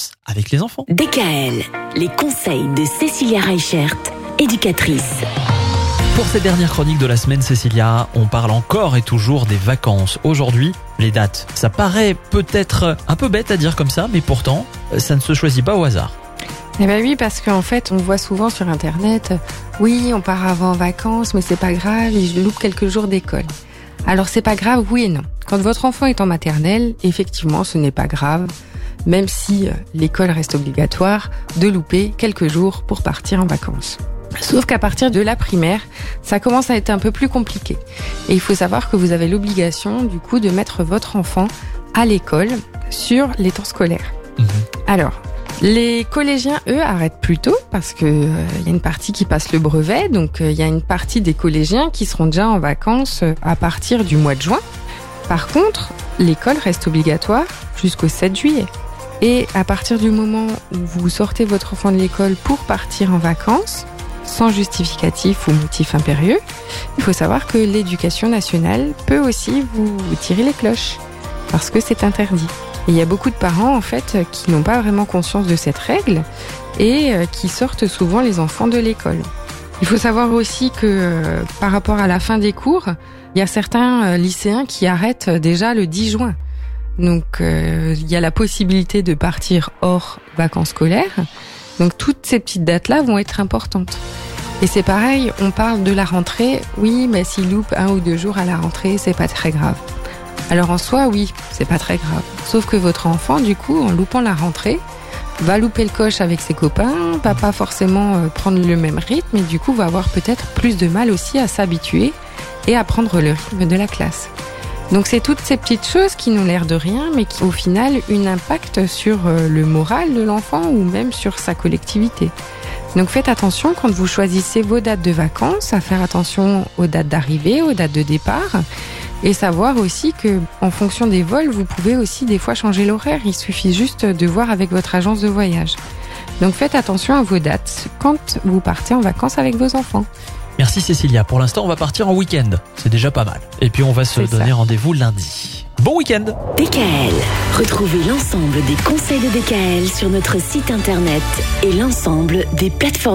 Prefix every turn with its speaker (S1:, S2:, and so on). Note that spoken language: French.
S1: vacances avec les enfants.
S2: DKL, les conseils de Cécilia Reichert, éducatrice.
S1: Pour cette dernière chronique de la semaine, Cécilia, on parle encore et toujours des vacances. Aujourd'hui, les dates. Ça paraît peut-être un peu bête à dire comme ça, mais pourtant, ça ne se choisit pas au hasard.
S3: Eh ben oui, parce qu'en fait, on voit souvent sur Internet, oui, on part avant en vacances, mais c'est pas grave, je loupe quelques jours d'école. Alors c'est pas grave, oui et non. Quand votre enfant est en maternelle, effectivement, ce n'est pas grave, même si euh, l'école reste obligatoire, de louper quelques jours pour partir en vacances. Sauf qu'à partir de la primaire, ça commence à être un peu plus compliqué. Et il faut savoir que vous avez l'obligation, du coup, de mettre votre enfant à l'école sur les temps scolaires.
S1: Mhm.
S3: Alors, les collégiens, eux, arrêtent plus tôt parce que euh, il y a une partie qui passe le brevet, donc euh, il y a une partie des collégiens qui seront déjà en vacances euh, à partir du mois de juin. Par contre, l'école reste obligatoire jusqu'au 7 juillet. Et à partir du moment où vous sortez votre enfant de l'école pour partir en vacances, sans justificatif ou motif impérieux, il faut savoir que l'éducation nationale peut aussi vous tirer les cloches parce que c'est interdit. Et il y a beaucoup de parents en fait qui n'ont pas vraiment conscience de cette règle et euh, qui sortent souvent les enfants de l'école. Il faut savoir aussi que euh, par rapport à la fin des cours, il y a certains euh, lycéens qui arrêtent déjà le 10 juin. Donc euh, il y a la possibilité de partir hors vacances scolaires. Donc toutes ces petites dates-là vont être importantes. Et c'est pareil, on parle de la rentrée. Oui, mais s'il loupe un ou deux jours à la rentrée, c'est pas très grave. Alors en soi, oui, c'est pas très grave. Sauf que votre enfant, du coup, en loupant la rentrée, va louper le coche avec ses copains, va pas forcément euh, prendre le même rythme et du coup va avoir peut-être plus de mal aussi à s'habituer et à prendre le rythme de la classe. Donc c'est toutes ces petites choses qui n'ont l'air de rien, mais qui au final ont un impact sur euh, le moral de l'enfant ou même sur sa collectivité. Donc faites attention quand vous choisissez vos dates de vacances, à faire attention aux dates d'arrivée, aux dates de départ, et savoir aussi que en fonction des vols, vous pouvez aussi des fois changer l'horaire. Il suffit juste de voir avec votre agence de voyage. Donc faites attention à vos dates quand vous partez en vacances avec vos enfants.
S1: Merci Cécilia. Pour l'instant, on va partir en week-end. C'est déjà pas mal. Et puis, on va se donner rendez-vous lundi. Bon week-end
S2: DKL, retrouvez l'ensemble des conseils de DKL sur notre site internet et l'ensemble des plateformes